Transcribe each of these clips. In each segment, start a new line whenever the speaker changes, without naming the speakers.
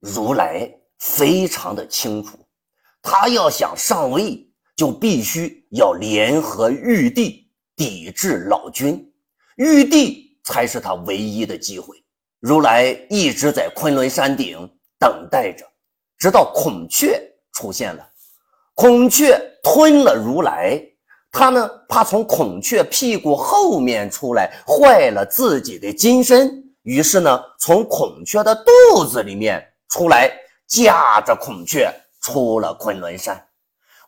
如来非常的清楚，他要想上位，就必须要联合玉帝抵制老君，玉帝才是他唯一的机会。如来一直在昆仑山顶等待着，直到孔雀出现了，孔雀吞了如来。他呢，怕从孔雀屁股后面出来，坏了自己的金身，于是呢，从孔雀的肚子里面出来，驾着孔雀出了昆仑山。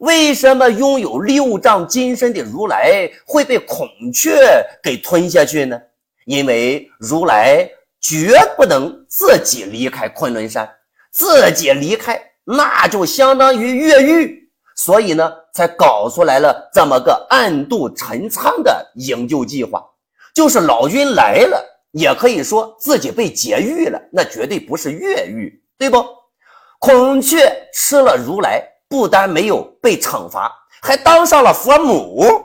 为什么拥有六丈金身的如来会被孔雀给吞下去呢？因为如来绝不能自己离开昆仑山，自己离开，那就相当于越狱。所以呢，才搞出来了这么个暗度陈仓的营救计划，就是老君来了，也可以说自己被劫狱了，那绝对不是越狱，对不？孔雀吃了如来，不但没有被惩罚，还当上了佛母。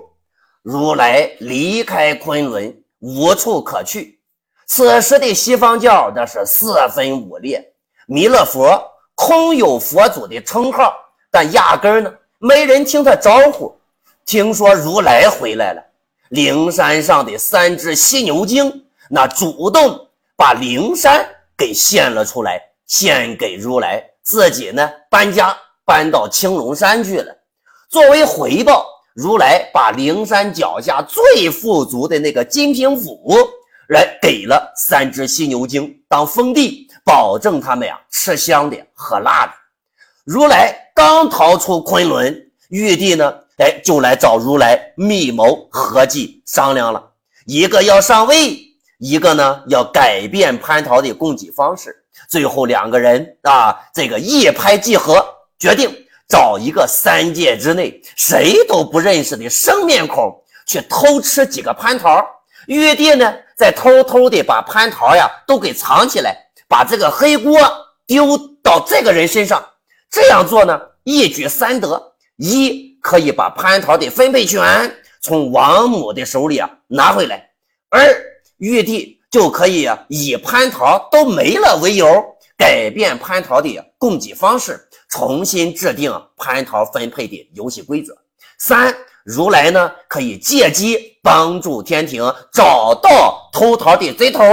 如来离开昆仑，无处可去。此时的西方教那是四分五裂，弥勒佛空有佛祖的称号，但压根儿呢。没人听他招呼，听说如来回来了，灵山上的三只犀牛精那主动把灵山给献了出来，献给如来，自己呢搬家搬到青龙山去了。作为回报，如来把灵山脚下最富足的那个金平府来给了三只犀牛精当封地，保证他们呀吃香的喝辣的。如来刚逃出昆仑，玉帝呢，哎，就来找如来密谋合计商量了。一个要上位，一个呢要改变蟠桃的供给方式。最后两个人啊，这个一拍即合，决定找一个三界之内谁都不认识的生面孔去偷吃几个蟠桃。玉帝呢，再偷偷的把蟠桃呀都给藏起来，把这个黑锅丢到这个人身上。这样做呢，一举三得：一可以把蟠桃的分配权从王母的手里啊拿回来；二玉帝就可以以蟠桃都没了为由，改变蟠桃的供给方式，重新制定蟠桃分配的游戏规则；三如来呢可以借机帮助天庭找到偷桃的贼头，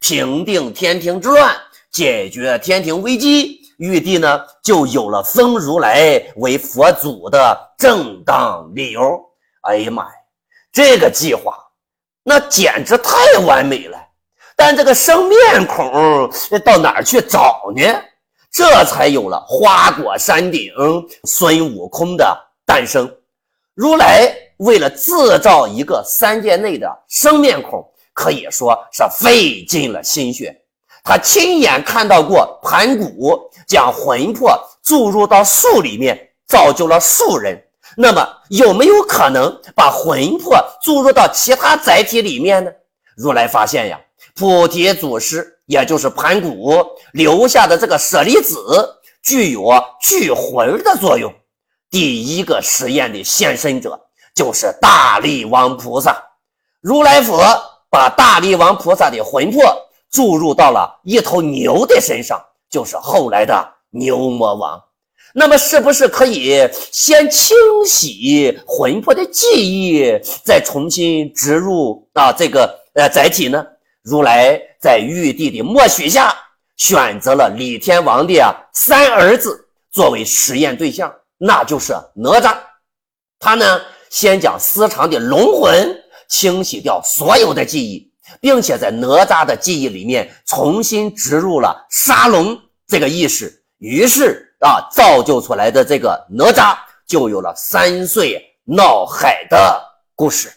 平定天庭之乱，解决天庭危机。玉帝呢，就有了封如来为佛祖的正当理由。哎呀妈呀，这个计划那简直太完美了！但这个生面孔到哪儿去找呢？这才有了花果山顶孙悟空的诞生。如来为了制造一个三界内的生面孔，可以说是费尽了心血。他亲眼看到过盘古将魂魄注入到树里面，造就了树人。那么有没有可能把魂魄注入到其他载体里面呢？如来发现呀，菩提祖师也就是盘古留下的这个舍利子具有聚魂的作用。第一个实验的现身者就是大力王菩萨。如来佛把大力王菩萨的魂魄。注入到了一头牛的身上，就是后来的牛魔王。那么，是不是可以先清洗魂魄的记忆，再重新植入啊这个呃载体呢？如来在玉帝的默许下，选择了李天王的啊三儿子作为实验对象，那就是哪吒。他呢，先将私藏的龙魂清洗掉所有的记忆。并且在哪吒的记忆里面重新植入了杀龙这个意识，于是啊，造就出来的这个哪吒就有了三岁闹海的故事。